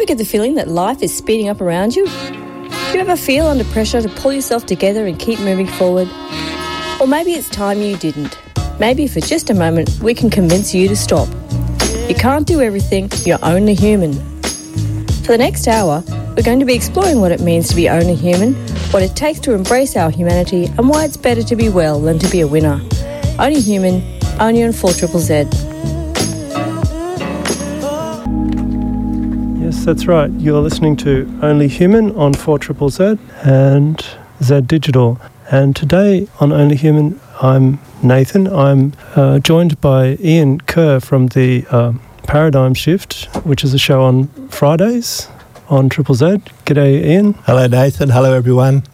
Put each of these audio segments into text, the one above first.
ever get the feeling that life is speeding up around you? Do you ever feel under pressure to pull yourself together and keep moving forward? Or maybe it's time you didn't. Maybe for just a moment we can convince you to stop. You can't do everything, you're only human. For the next hour, we're going to be exploring what it means to be only human, what it takes to embrace our humanity, and why it's better to be well than to be a winner. Only human, only on 4 that's right. You're listening to Only Human on 4 Triple Z and Z Digital. And today on Only Human, I'm Nathan. I'm uh, joined by Ian Curr from the uh, Paradigm Shift, which is a show on Fridays on Triple Z. G'day, Ian. Hello, Nathan. Hello, everyone.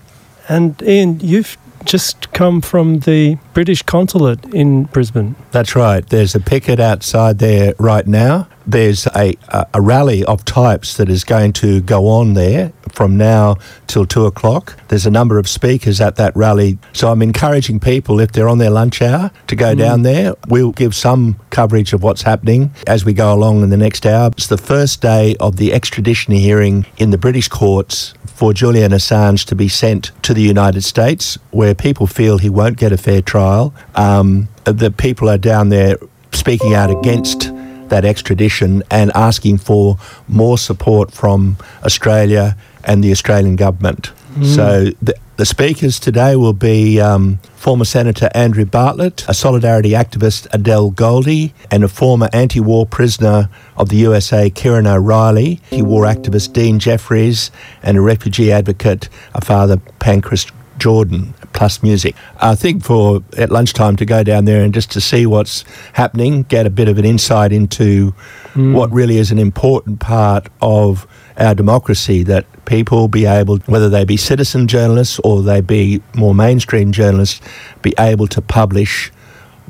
And Ian, you've just come from the British consulate in Brisbane. That's right. There's a picket outside there right now. There's a, a, a, rally of types that is going to go on there from now till two o'clock. There's a number of speakers at that rally. So I'm encouraging people, if they're on their lunch hour, to go mm. down there. We'll give some coverage of what's happening as we go along in the next hour. It's the first day of the extradition hearing in the British courts for Julian Assange to be sent to the United States, where people feel he won't get a fair trial. Um, the people are down there speaking out against that extradition and asking for more support from Australia and the Australian government. Mm. So the, the, speakers today will be um, former Senator Andrew Bartlett, a solidarity activist Adele Goldie, and a former anti-war prisoner of the USA, Kieran O'Reilly, anti-war activist Dean Jeffries, and a refugee advocate, a Father Pancras Jordan plus music. I think for at lunchtime to go down there and just to see what's happening, get a bit of an insight into mm. what really is an important part of our democracy that people be able, whether they be citizen journalists or they be more mainstream journalists, be able to publish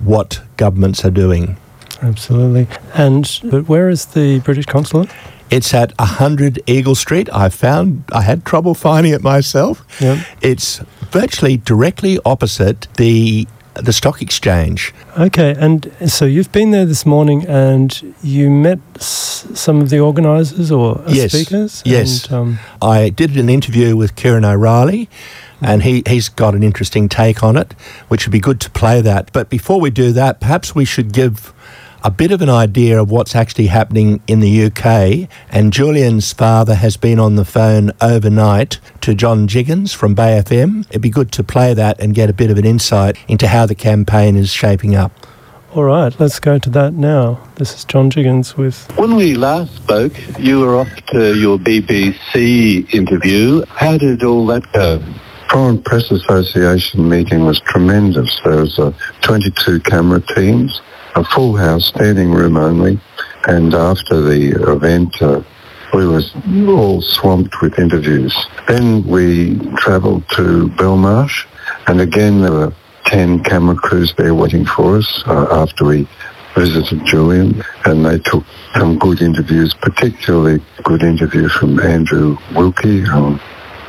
what governments are doing. Absolutely. And but where is the British consulate? It's at 100 Eagle Street. I found I had trouble finding it myself. Yep. It's virtually directly opposite the the stock exchange. Okay, and so you've been there this morning, and you met s- some of the organisers or yes. speakers. Yes, and, um, I did an interview with Kieran O'Reilly, and he, he's got an interesting take on it, which would be good to play that. But before we do that, perhaps we should give a bit of an idea of what's actually happening in the UK. And Julian's father has been on the phone overnight to John Jiggens from Bay FM. It'd be good to play that and get a bit of an insight into how the campaign is shaping up. All right, let's go to that now. This is John Jiggens with. When we last spoke, you were off to your BBC interview. How did all that go? Foreign Press Association meeting was tremendous. There was uh, 22 camera teams a full house, standing room only. And after the event, uh, we were all swamped with interviews. Then we travelled to Belmarsh, and again there were 10 camera crews there waiting for us uh, after we visited Julian, and they took some good interviews, particularly good interview from Andrew Wilkie. Um,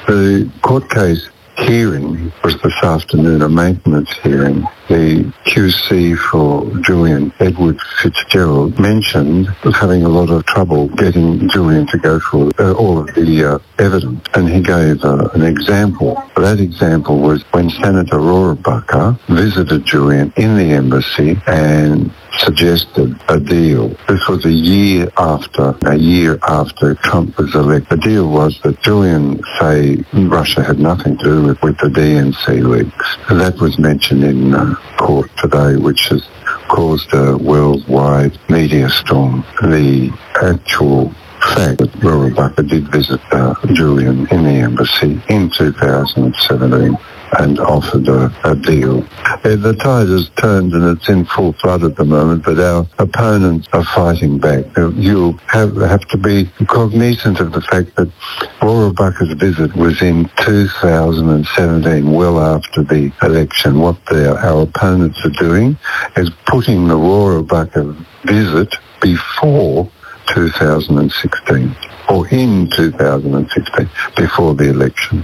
the court case hearing was this afternoon, a maintenance hearing. The QC for Julian, Edward Fitzgerald, mentioned was having a lot of trouble getting Julian to go through uh, all of the uh, evidence. And he gave uh, an example. That example was when Senator Rohrabacher visited Julian in the embassy and suggested a deal. This was a year after, a year after Trump was elected. The deal was that Julian say Russia had nothing to do with, with the DNC leaks. And that was mentioned in uh, court today, which has caused a worldwide media storm. The actual fact that Rohrabacher did visit uh, Julian in the embassy in 2017 and offered a, a deal. The tide has turned and it's in full flood at the moment, but our opponents are fighting back. You have, have to be cognizant of the fact that Rohrabacher's visit was in 2017, well after the election. What our opponents are doing is putting the Rohrabacher visit before 2016 or in 2016 before the election,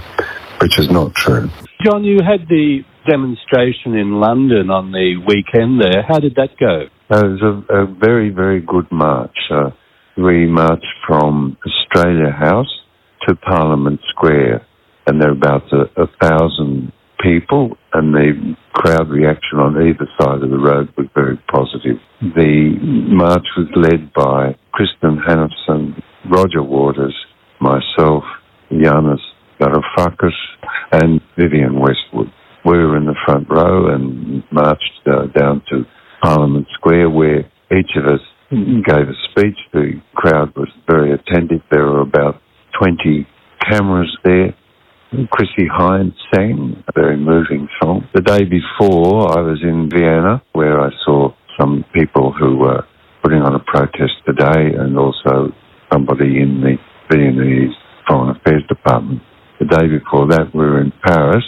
which is not true. John, you had the demonstration in London on the weekend there. How did that go? It was a, a very, very good march. Uh, we marched from Australia House to Parliament Square. And there were about a, a thousand people, and the crowd reaction on either side of the road was very positive. The march was led by Kristinn Hrafnsson, Roger Waters, myself, Varoufakis, and Vivienne Westwood. We were in the front row and marched uh, down to Parliament Square where each of us gave a speech. The crowd was very attentive. There were about 20 cameras there. Chrissie Hynde sang a very moving song. The day before, I was in Vienna where I saw some people who were putting on a protest today and also somebody in the Viennese Foreign Affairs Department. The day before that, we were in Paris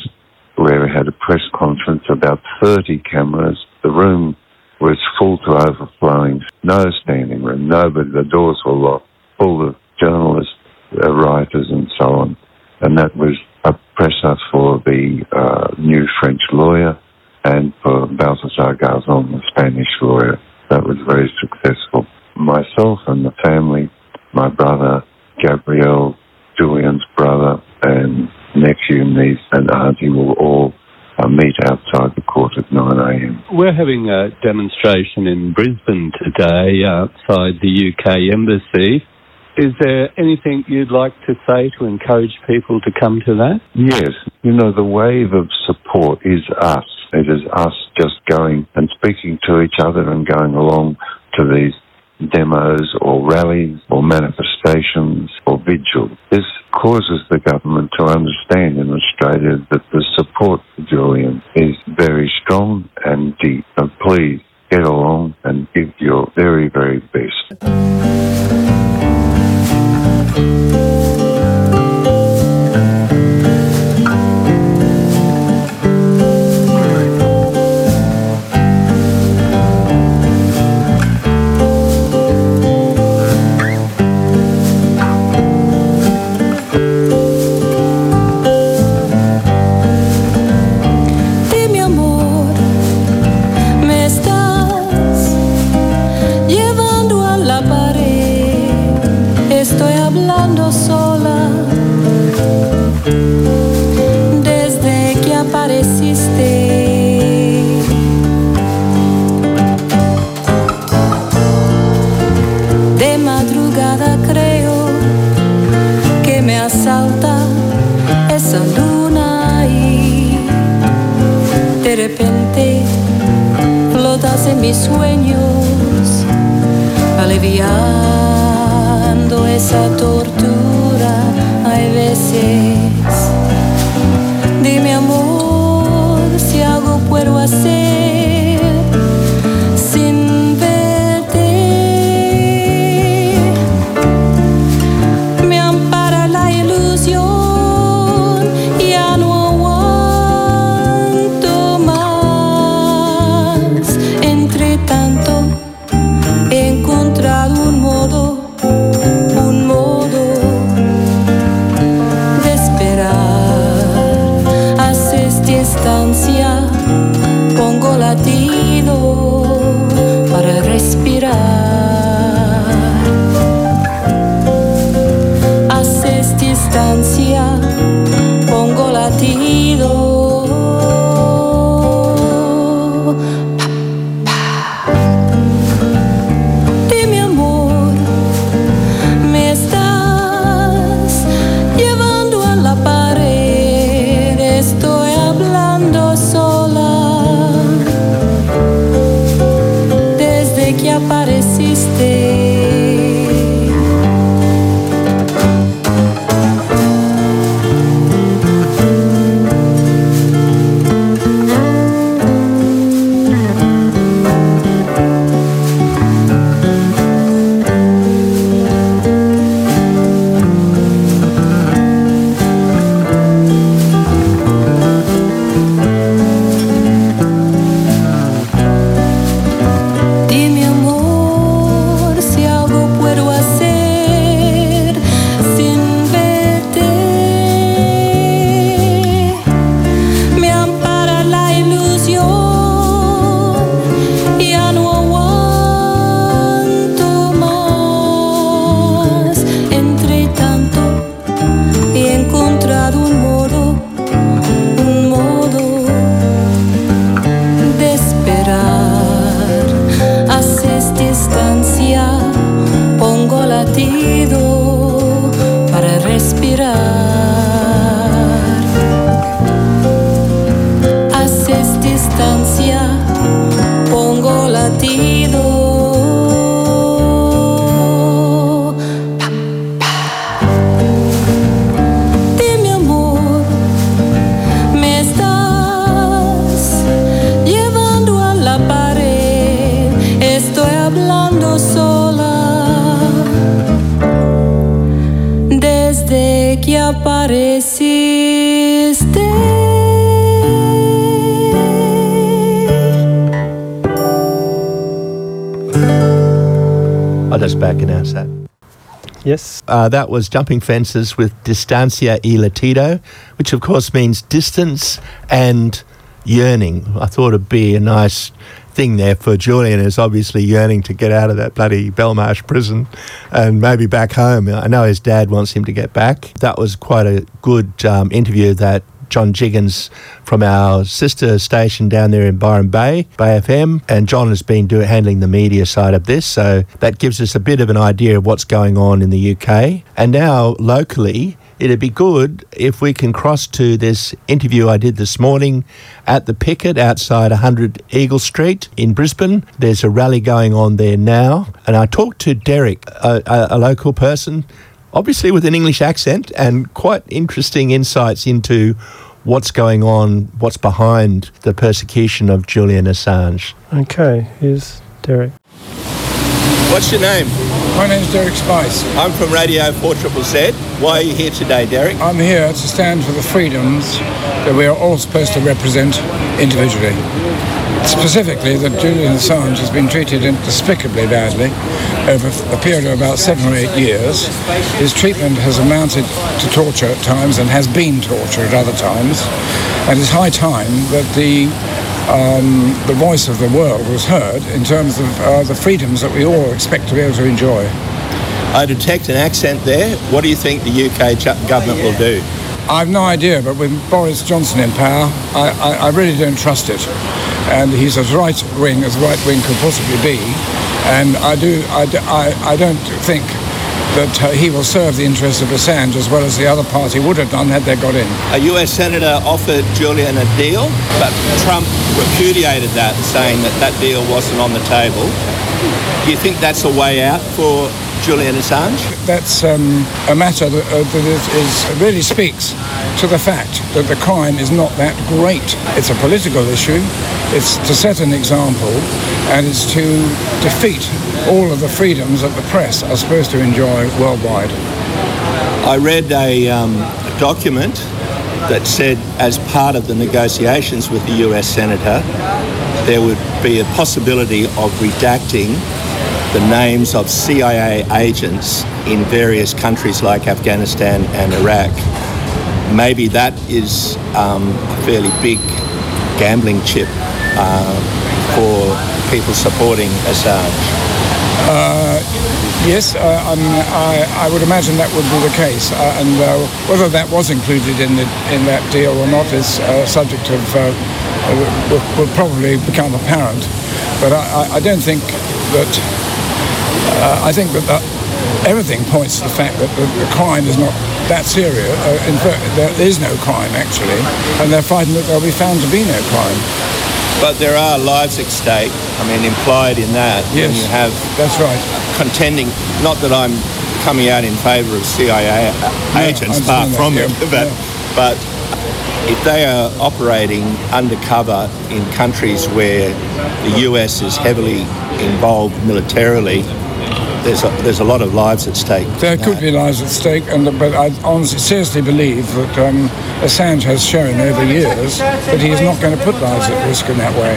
where we had a press conference, about 30 cameras. The room was full to overflowing, no standing room, nobody, the doors were locked, full of journalists, uh, writers and so on. And that was a presser for the uh, new French lawyer and for Baltasar Garzon, the Spanish lawyer. That was very successful. Myself and the family, my brother, Gabriel, Julian's brother, nephew, niece, and auntie will all uh, meet outside the court at 9 a.m. We're having a demonstration in Brisbane today outside the UK Embassy. Is there anything you'd like to say to encourage people to come to that? Yes. You know, the wave of support is us. It is us just going and speaking to each other and going along to these demos or rallies or manifestations or vigils. This causes the government to understand in Australia that the support for Julian is very strong and deep. So please get along and give your very, very best. distancia, pongo latido para respirar. Haces distancia, pongo latido. Uh, that was Jumping Fences with Distancia y Latido, which of course means distance and yearning. I thought it'd be a nice thing there for Julian, who's obviously yearning to get out of that bloody Belmarsh prison and maybe back home. I know his dad wants him to get back. That was quite a good um, interview that John Jiggens from our sister station down there in Byron Bay, Bay FM, and John has been doing handling the media side of this, so that gives us a bit of an idea of what's going on in the UK. And now locally, it'd be good if we can cross to this interview I did this morning at the picket outside 100 Eagle Street in Brisbane. There's a rally going on there now, and I talked to Derek, a, a, a local person obviously with an English accent and quite interesting insights into what's going on, what's behind the persecution of Julian Assange. Okay, here's Derek. What's your name? My name's Derek Spice. I'm from Radio 4 Z. Why are you here today, Derek? I'm here to stand for the freedoms that we are all supposed to represent individually. Specifically, that Julian Assange has been treated despicably badly over a period of about seven or eight years. His treatment has amounted to torture at times and has been torture at other times. And it's high time that the um, the voice of the world was heard in terms of uh, the freedoms that we all expect to be able to enjoy. I detect an accent there. What do you think the UK government will do? I've no idea, but with Boris Johnson in power, I, I, I really don't trust it. And he's as right wing as right wing could possibly be. And I do, I, do- I, I don't think that uh, he will serve the interests of Assange as well as the other party would have done had they got in. A US senator offered Julian a deal, but Trump repudiated that, saying that that deal wasn't on the table. Do you think that's a way out for Julian Assange? That's um, a matter that, uh, that is, really speaks to the fact that the crime is not that great. It's a political issue. It's to set an example, and it's to defeat all of the freedoms that the press are supposed to enjoy worldwide. I read a um, document that said, as part of the negotiations with the US senator, there would be a possibility of redacting the names of CIA agents in various countries like Afghanistan and Iraq. Maybe that is um, a fairly big gambling chip uh, for people supporting Assange. Uh, yes, uh, I, I would imagine that would be the case, uh, and uh, whether that was included in the, in that deal or not is uh, subject of uh, will, will probably become apparent. But I- I don't think that uh, I think that, that everything points to the fact that the, the crime is not that serious. Uh, in fact, there is no crime actually, and they're frightened that there'll be found to be no crime. But there are lives at stake. I mean, implied in that, when Yes. you have That's right. contending. Not that I'm coming out in favour of CIA No, agents, far from that, it. yeah, But, yeah. but if they are operating undercover in countries where the US is heavily involved militarily, there's a, there's a lot of lives at stake. There could be lives at stake, and but I honestly, seriously believe that um, Assange has shown over years that he is not going to put lives at risk in that way.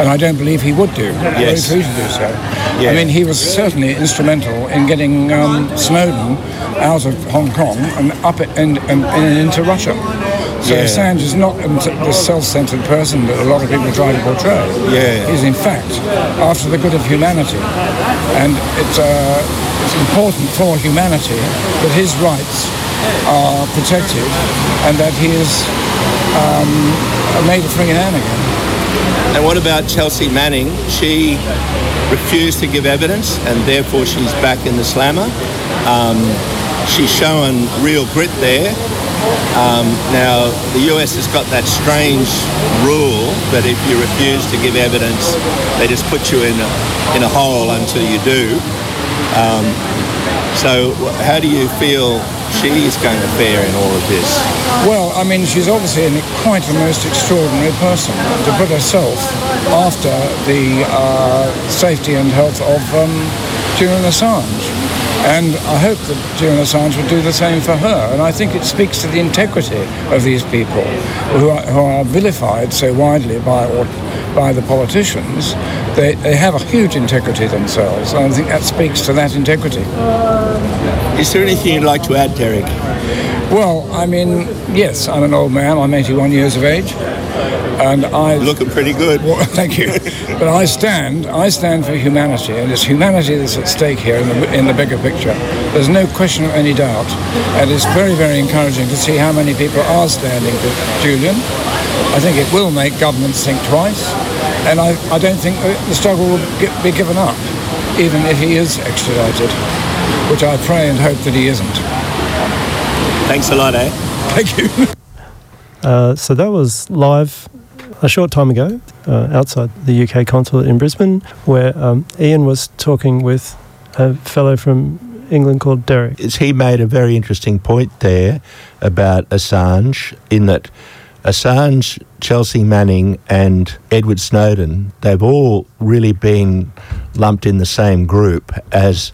And I don't believe he would do. Yes. Very to do so. Yeah. I mean, he was certainly instrumental in getting um, Snowden out of Hong Kong and up it and, and, and into Russia. So Yeah. Assange is not the self-centered person that a lot of people try to portray. Yeah. He's in fact after the good of humanity, and it's, uh, it's important for humanity that his rights are protected and that he is um, made a free hand again. And what about Chelsea Manning? She refused to give evidence and therefore she's back in the slammer. Um, she's showing real grit there. Um, now, the US has got that strange rule that if you refuse to give evidence, they just put you in a, in a hole until you do. Um, so, how do you feel she's going to fare in all of this? Well, I mean, she's obviously an, quite a most extraordinary person to put herself after the uh, safety and health of um, Julian Assange. And I hope that Julian Assange would do the same for her. And I think it speaks to the integrity of these people who are, who are vilified so widely by, or, by the politicians. They, they have a huge integrity themselves. And I think that speaks to that integrity. Um, is there anything you'd like to add, Derek? Well, I mean, yes, I'm an old man. I'm 81 years of age. And I looking pretty good. Well, thank you. but I stand, I stand for humanity, and it's humanity that's at stake here in the in the bigger picture. There's no question of any doubt, and it's very, very encouraging to see how many people are standing for Julian. I think it will make governments think twice, and I, I don't think the struggle will get, be given up, even if he is extradited, which I pray and hope that he isn't. Thanks a lot, eh? Thank you. Uh, so that was live a short time ago uh, outside the UK consulate in Brisbane, where um, Ian was talking with a fellow from England called Derek. He made a very interesting point there about Assange, in that Assange, Chelsea Manning, and Edward Snowden, they've all really been lumped in the same group as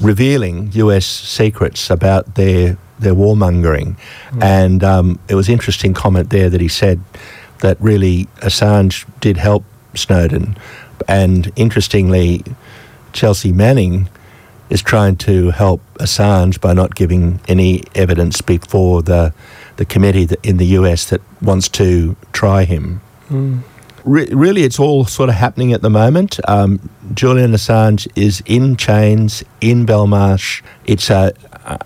revealing US secrets about their their warmongering. Mm. And um, it was interesting comment there that he said that really Assange did help Snowden. And interestingly, Chelsea Manning is trying to help Assange by not giving any evidence before the the committee in the US that wants to try him. Mm. Re- really, it's all sort of happening at the moment. Um, Julian Assange is in chains in Belmarsh. It's a,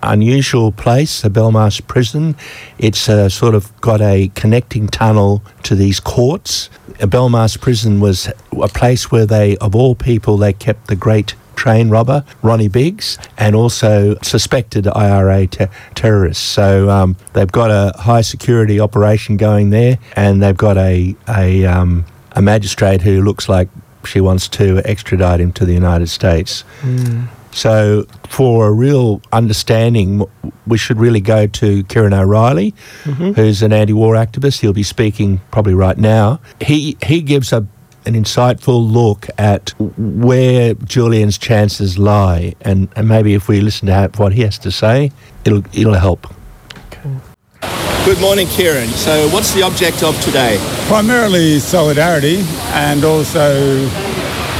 unusual place, the Belmarsh prison. It's uh, sort of got a connecting tunnel to these courts. A Belmarsh prison was a place where they, of all people, they kept the great train robber Ronnie Biggs and also suspected IRA te- terrorists. So um, they've got a high security operation going there, and they've got a a, um, a magistrate who looks like she wants to extradite him to the United States. Mm. So, for a real understanding, we should really go to Kieran O'Reilly, mm-hmm. who's an anti-war activist. He'll be speaking probably right now. He he gives a an insightful look at where Julian's chances lie, and, and maybe if we listen to what he has to say, it'll it'll help. Okay. Good morning, Kieran. So, what's the object of today? Primarily solidarity, and also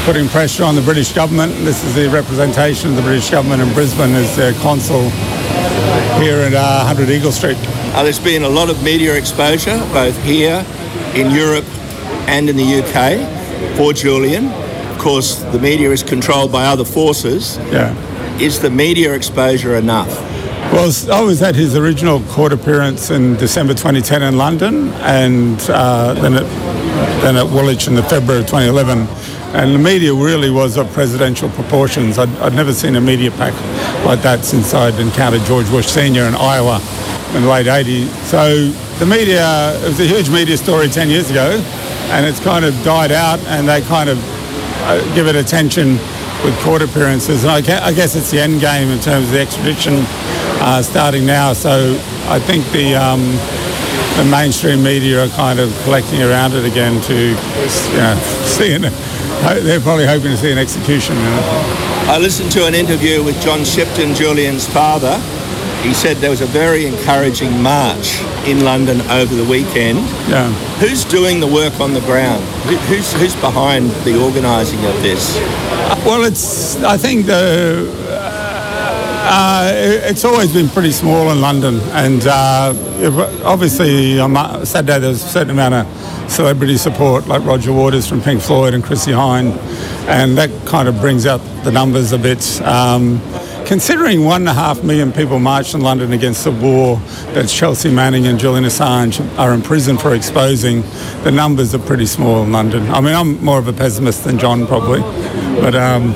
putting pressure on the British government. This is the representation of the British government in Brisbane as their consul here at uh, 100 Eagle Street. Uh, there's been a lot of media exposure, both here, in Europe, and in the UK, for Julian. Of course, the media is controlled by other forces. Yeah. Is the media exposure enough? Well, I was at his original court appearance in December 2010 in London, and uh, then at then at Woolwich in the February of 2011 and the media really was of presidential proportions. I'd, I'd never seen a media pack like that since I'd encountered George Bush Sr. in Iowa in the late 80s. So the media, it was a huge media story 10 years ago, and it's kind of died out, and they kind of uh, give it attention with court appearances. And I, guess it's the end game in terms of the extradition uh, starting now. So I think the um, the mainstream media are kind of collecting around it again to you know, see it they're probably hoping to see an execution. You know? I listened to an interview with John Shipton, Julian's father. He said there was a very encouraging march in London over the weekend. Yeah. Who's doing the work on the ground? Who's, who's behind the organising of this? Well, it's, I think the, uh, it's always been pretty small in London, and uh, obviously on Saturday there was a certain amount of celebrity support like Roger Waters from Pink Floyd and Chrissie Hynde, and that kind of brings out the numbers a bit. Um, considering one and a half million people marched in London against the war that Chelsea Manning and Julian Assange are in prison for exposing, the numbers are pretty small in London. I mean, I'm more of a pessimist than John probably, but um,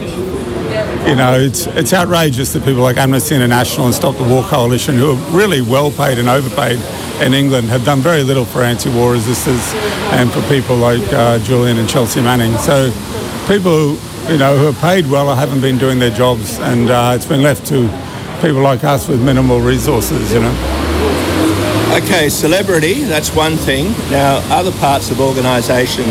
you know, it's, it's outrageous that people like Amnesty International and Stop the War Coalition, who are really well paid and overpaid in England, have done very little for anti-war resistors and for people like uh, Julian and Chelsea Manning. So people who, you know, who are paid well haven't been doing their jobs and uh, it's been left to people like us with minimal resources, you know. Okay, celebrity, that's one thing. Now, other parts of organisation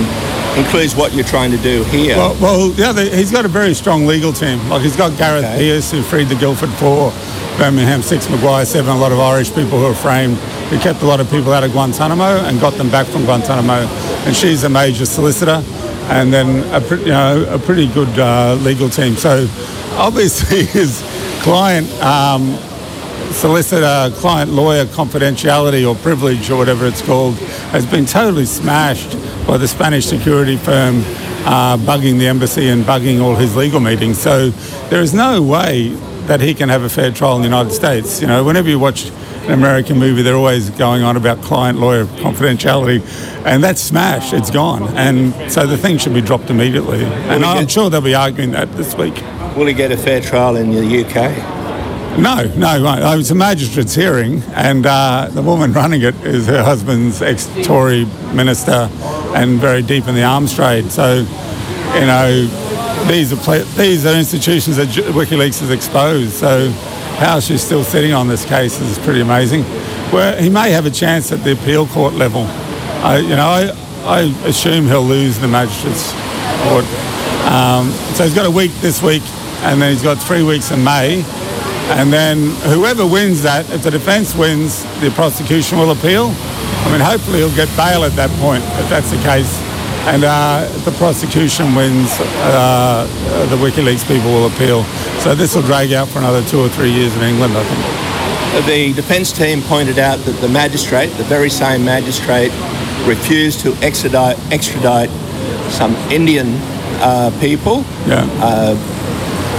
includes what you're trying to do here. Well, well yeah, he's got a very strong legal team. Like he's got Gareth okay. Peirce, who freed the Guildford Four, Birmingham Six, Maguire Seven, a lot of Irish people who were framed. He kept a lot of people out of Guantanamo and got them back from Guantanamo. And she's a major solicitor, and then a, you know, a pretty good uh, legal team. So obviously his client. Um, solicitor, client lawyer confidentiality or privilege or whatever it's called has been totally smashed by the Spanish security firm uh, bugging the embassy and bugging all his legal meetings. So there is no way that he can have a fair trial in the United States. You know, whenever you watch an American movie, they're always going on about client lawyer confidentiality, and that's smashed. It's gone, and so the thing should be dropped immediately. And I'm sure they'll be arguing that this week. Will he get a fair trial in the UK? No, no. It was a magistrate's hearing, and uh, the woman running it is her husband's ex-Tory minister and very deep in the arms trade. So, you know, these are these are institutions that WikiLeaks has exposed. So, how she's still sitting on this case is pretty amazing. Where he may have a chance at the appeal court level. I, you know, I, I assume he'll lose the magistrates court. Um, so he's got a week this week, and then he's got three weeks in May and then whoever wins that, if the defence wins, the prosecution will appeal. I mean, hopefully he'll get bail at that point, if that's the case. And uh, if the prosecution wins, uh, the WikiLeaks people will appeal. So this will drag out for another two or three years in England, I think. The defence team pointed out that the magistrate, the very same magistrate, refused to extradite, extradite some Indian uh, people. Yeah uh,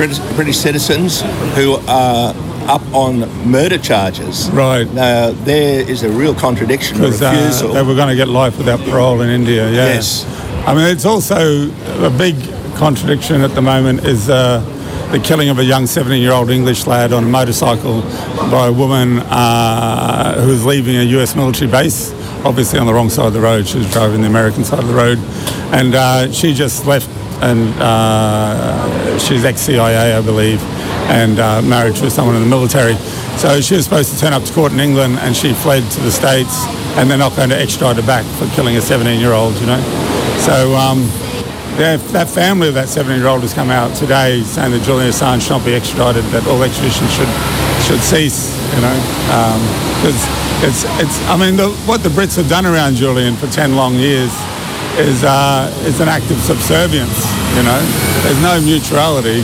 British, citizens who are up on murder charges. Right. Uh, there is a real contradiction. Because uh, they were going to get life without parole in India. Yeah. Yes. I mean, it's also a big contradiction at the moment is uh, the killing of a young 17-year-old English lad on a motorcycle by a woman uh, who was leaving a U.S. military base, obviously on the wrong side of the road. She was driving the American side of the road, and uh, she just left and uh, she's ex-CIA, I believe, and uh, married to someone in the military. So she was supposed to turn up to court in England, and she fled to the States, and they're not going to extradite her back for killing a 17-year-old, you know. So um, that family of that 17-year-old has come out today saying that Julian Assange should not be extradited, that all extradition should should cease, you know, um, it's it's. I mean, the, what the Brits have done around Julian for 10 long years is uh, is an act of subservience. You know, there's no mutuality.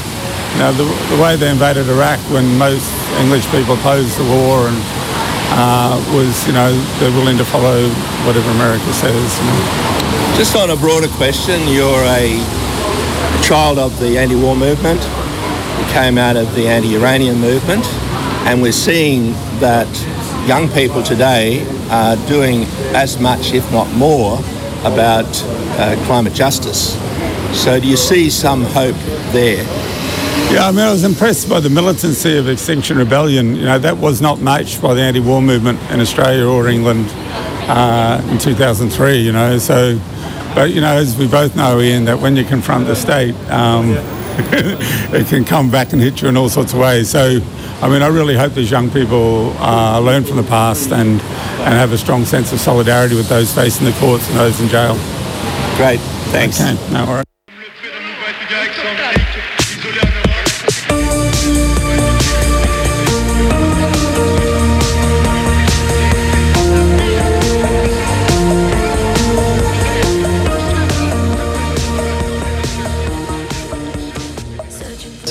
You know, the, the way they invaded Iraq when most English people opposed the war and uh, was, you know, they're willing to follow whatever America says. You know. Just on a broader question, you're a child of the anti-war movement. You came out of the anti-Iranian movement, and we're seeing that young people today are doing as much, if not more, about uh, climate justice. So do you see some hope there? Yeah, I mean, I was impressed by the militancy of Extinction Rebellion. You know, that was not matched by the anti-war movement in Australia or England uh, in 2003. You know, so, but you know, as we both know, Ian, that when you confront the state, um, it can come back and hit you in all sorts of ways. So, I mean, I really hope these young people uh, learn from the past and, and have a strong sense of solidarity with those facing the courts and those in jail. Great, thanks. Okay, no worries.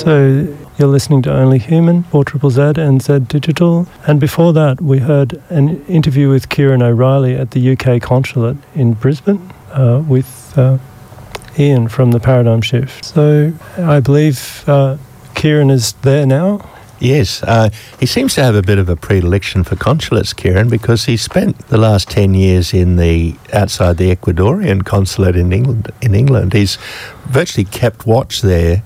So you're listening to Only Human, 4 Triple Z and Z Digital. And before that, we heard an interview with Kieran O'Reilly at the UK Consulate in Brisbane uh, with uh, Ian from the Paradigm Shift. So I believe uh, Kieran is there now. Yes, uh, he seems to have a bit of a predilection for consulates, Kieran, because he spent the last ten years in the outside the Ecuadorian consulate in England. In England, he's virtually kept watch there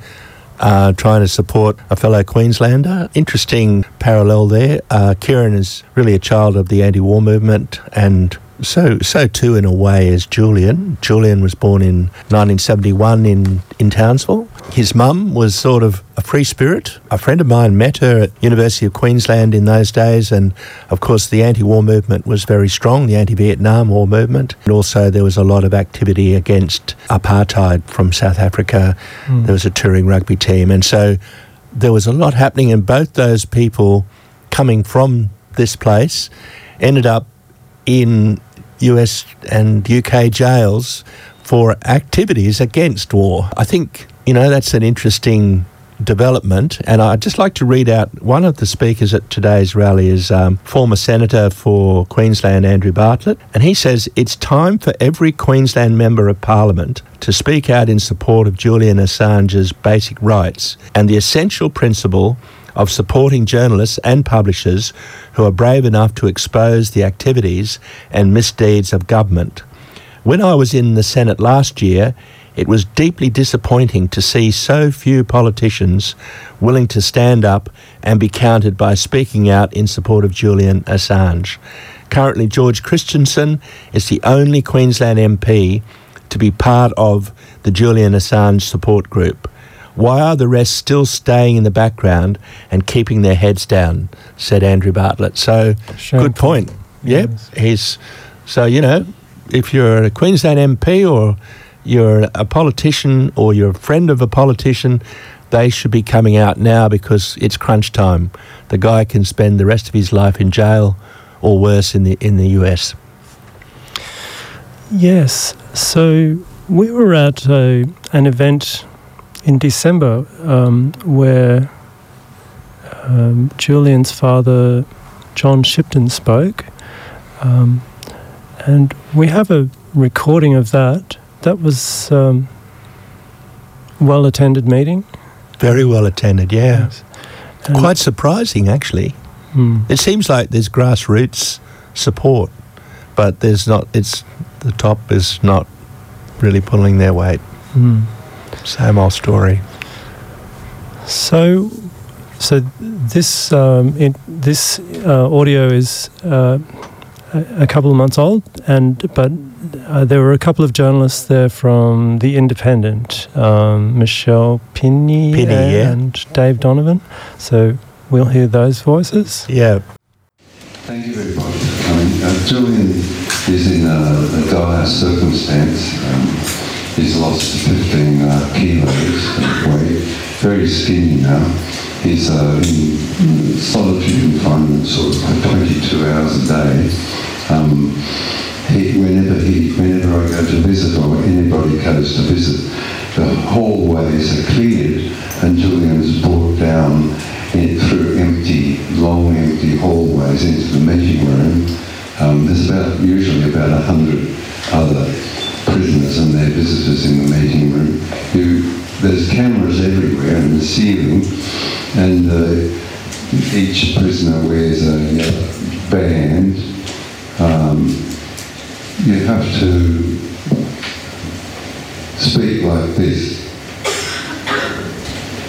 uh, trying to support a fellow Queenslander. Interesting parallel there. Uh, Kieran is really a child of the anti-war movement and so, so too, in a way, is Julian. Julian was born in 1971 in, in Townsville. His mum was sort of a free spirit. A friend of mine met her at University of Queensland in those days, and of course, the anti-war movement was very strong, the anti-Vietnam War movement, and also there was a lot of activity against apartheid from South Africa. Mm. There was a touring rugby team, and so there was a lot happening, and both those people coming from this place ended up in US and UK jails for activities against war. I think, you know, that's an interesting development. And I'd just like to read out one of the speakers at today's rally is um, former Senator for Queensland, Andrew Bartlett. And he says it's time for every Queensland Member of Parliament to speak out in support of Julian Assange's basic rights and the essential principle of supporting journalists and publishers who are brave enough to expose the activities and misdeeds of government. When I was in the Senate last year, it was deeply disappointing to see so few politicians willing to stand up and be counted by speaking out in support of Julian Assange. Currently, George Christensen is the only Queensland MP to be part of the Julian Assange support group. Why are the rest still staying in the background and keeping their heads down? said Andrew Bartlett. So, Shameful. good point. Yep. Yes. He's, so, you know, if you're a Queensland MP or you're a politician or you're a friend of a politician, they should be coming out now because it's crunch time. The guy can spend the rest of his life in jail or worse in the in the US. Yes. So we were at a, an event in December um, where um, Julian's father, John Shipton, spoke. Um, and we have a recording of that. That was um, well attended meeting. Very well attended, yeah. Yes. Quite surprising, actually. Hmm. It seems like there's grassroots support, but there's not. It's the top is not really pulling their weight. Hmm. Same old story. So, so this um, it, this uh, audio is uh, a couple of months old, and but uh, there were a couple of journalists there from the Independent, um, Michelle Pini, Pini and, yeah. and Dave Donovan. So we'll hear those voices. Yeah. Thank you very much. Uh, Julian is in a, a dire circumstance. Um, He's lost 15 uh, kilos of weight, very skinny now. He's uh, in solitary confinement sort of for 22 hours a day. Um, he, whenever, he, whenever I go to visit or anybody goes to visit, the hallways are cleared and Julian's brought down in, through empty, long empty hallways into the meeting room. Um, there's about usually about a hundred other and their visitors in the meeting room. You, there's cameras everywhere in the ceiling, and uh, each prisoner wears a band. Um, you have to speak like this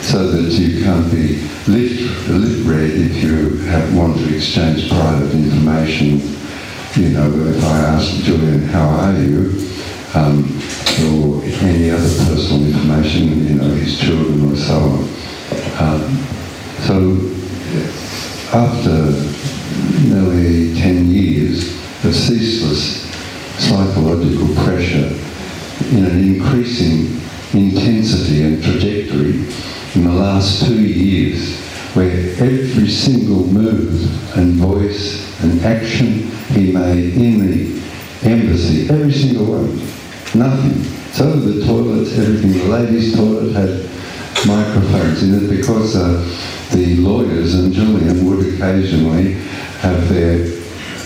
so that you can't be lip read if you have, want to exchange private information. You know, if I ask Julian, how are you? Um, or any other personal information, you know, his children or so on. Um, so after nearly 10 years of ceaseless psychological pressure in an increasing intensity and trajectory in the last two years where every single move and voice and action he made in the embassy, every single one, Nothing. So the toilets, everything, the ladies' toilet had microphones in it because uh, the lawyers and Julian would occasionally have their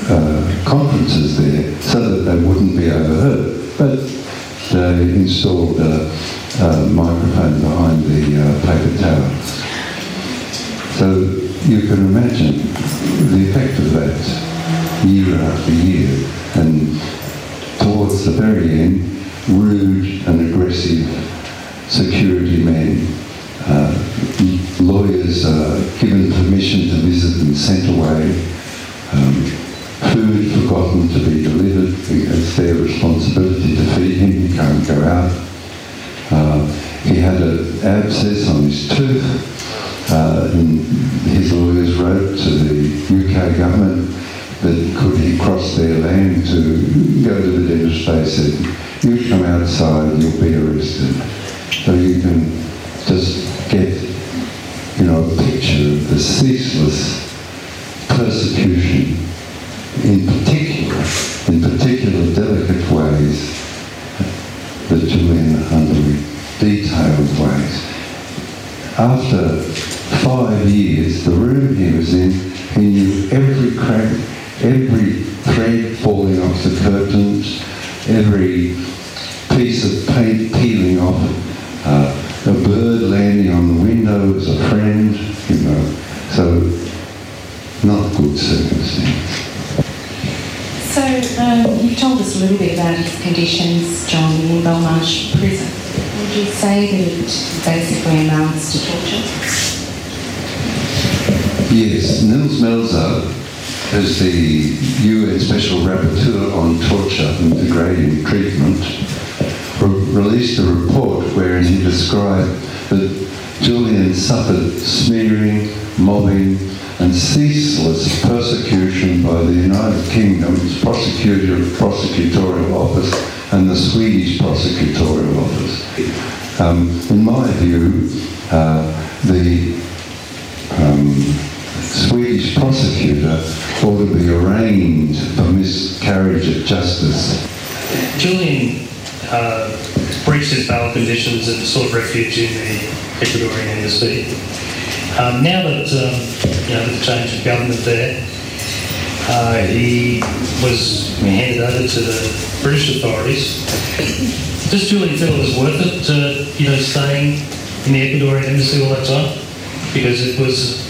uh, conferences there so that they wouldn't be overheard. But they installed a, a microphone behind the uh, paper towels. So you can imagine the effect of that year after year. And towards the very end, rude and aggressive security men uh, lawyers are given permission to visit and sent away. Um, food forgotten to be delivered. It's their responsibility to feed him. He can't go out. Uh, he had an abscess on his tooth. Uh, and his lawyers wrote to the UK government that could he cross their land to go to the dentist. They said, you come outside, you'll be arrested. So you can just get, you know, a picture of the ceaseless persecution in particular, in particular delicate ways that Julian underwent, detailed ways. After prosecutor to be arraigned for miscarriage of justice. Julian uh, breached his bail conditions and sought refuge in the Ecuadorian embassy. Um, now that um, you know the change of government there, uh, he was handed over to the British authorities. Does Julian feel it was worth it to you know staying in the Ecuadorian embassy all that time? Because it was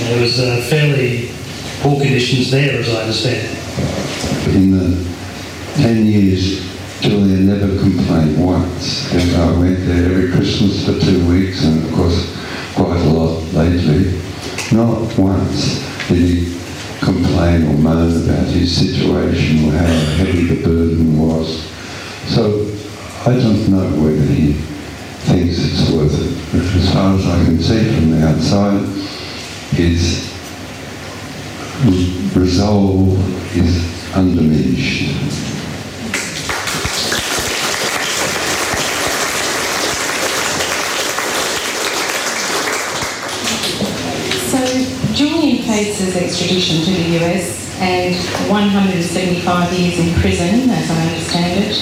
know, it was uh, fairly poor conditions there, as I understand. In the 10 years, Julian never complained once. And I went there every Christmas for two weeks, and of course, quite a lot lately. Not once did he complain or moan about his situation or how heavy the burden was. So I don't know whether he thinks it's worth it. But as far as I can see from the outside, his resolve is undiminished. So, Julian faces extradition to the US and 175 years in prison, as I understand it,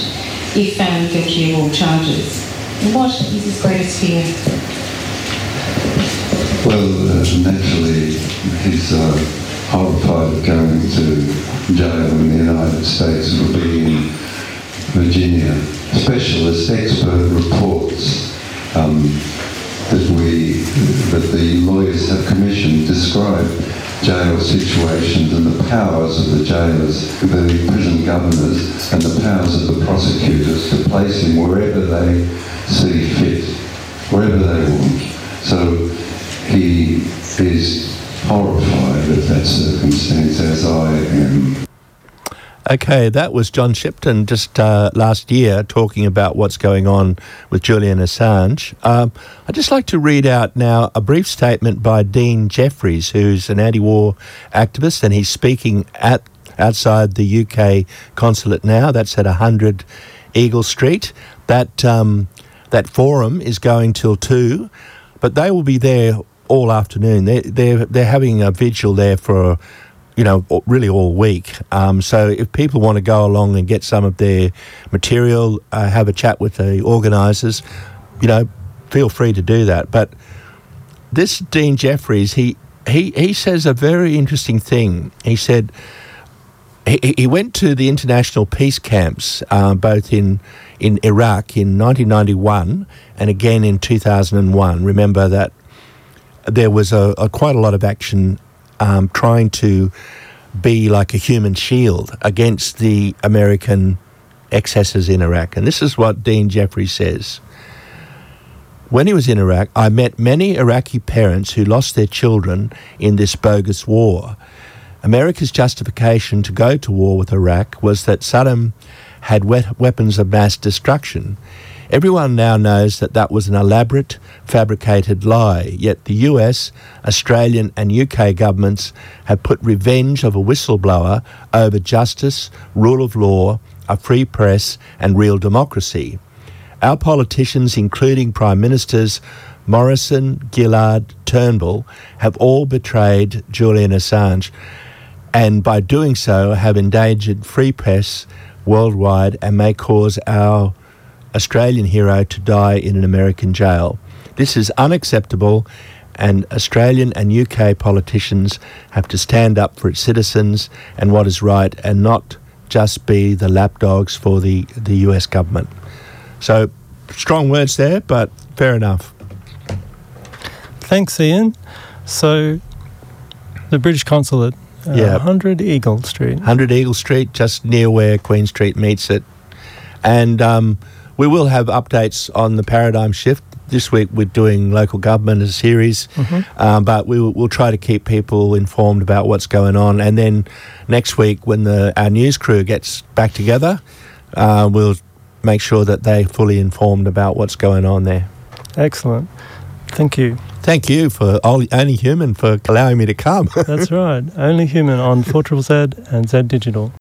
if found guilty of all charges. What is his greatest fear? Well, uh, naturally, he's uh, horrified of going to jail in the United States. It'll be in Virginia. Specialist expert reports um, that we, that the lawyers have commissioned describe jail situations and the powers of the jailers, the prison governors, and the powers of the prosecutors to place him wherever they see fit, wherever they want. So he is horrified at that circumstance, as I am. Okay, that was John Shipton just uh, last year talking about what's going on with Julian Assange. Um, I'd just like to read out now a brief statement by Dean Jeffries, who's an anti war activist, and he's speaking at outside the UK consulate now. That's at 100 Eagle Street. That, um, that forum is going till 2, but they will be there all afternoon. They're, they're, they're having a vigil there for you know, really all week. Um, so if people want to go along and get some of their material, uh, have a chat with the organisers, you know, feel free to do that. But this Dean Jeffries, he, he, he says a very interesting thing. He said he, he went to the international peace camps, uh, both in, in Iraq in 1991 and again in 2001. Remember that there was a, a quite a lot of action um, trying to be like a human shield against the American excesses in Iraq. And this is what Dean Jeffrey says. When he was in Iraq, I met many Iraqi parents who lost their children in this bogus war. America's justification to go to war with Iraq was that Saddam had we- weapons of mass destruction. Everyone now knows that that was an elaborate, fabricated lie, yet the US, Australian, and UK governments have put revenge of a whistleblower over justice, rule of law, a free press, and real democracy. Our politicians, including Prime Ministers Morrison, Gillard, Turnbull, have all betrayed Julian Assange and by doing so have endangered free press worldwide and may cause our Australian hero to die in an American jail. This is unacceptable and Australian and UK politicians have to stand up for its citizens and what is right and not just be the lapdogs for the, the US government. So strong words there, but fair enough. Thanks, Ian. So, the British consulate, uh, Yeah. 100 Eagle Street. 100 Eagle Street, just near where Queen Street meets it. And um, we will have updates on the paradigm shift. This week we're doing local government as a series, Mhm. um, but we will, we'll try to keep people informed about what's going on. And then next week, when the, our news crew gets back together, uh, we'll make sure that they're fully informed about what's going on there. Excellent. Thank you. Thank you for Only Only Human for allowing me to come. That's right. Only human on 4 Z and Z Digital.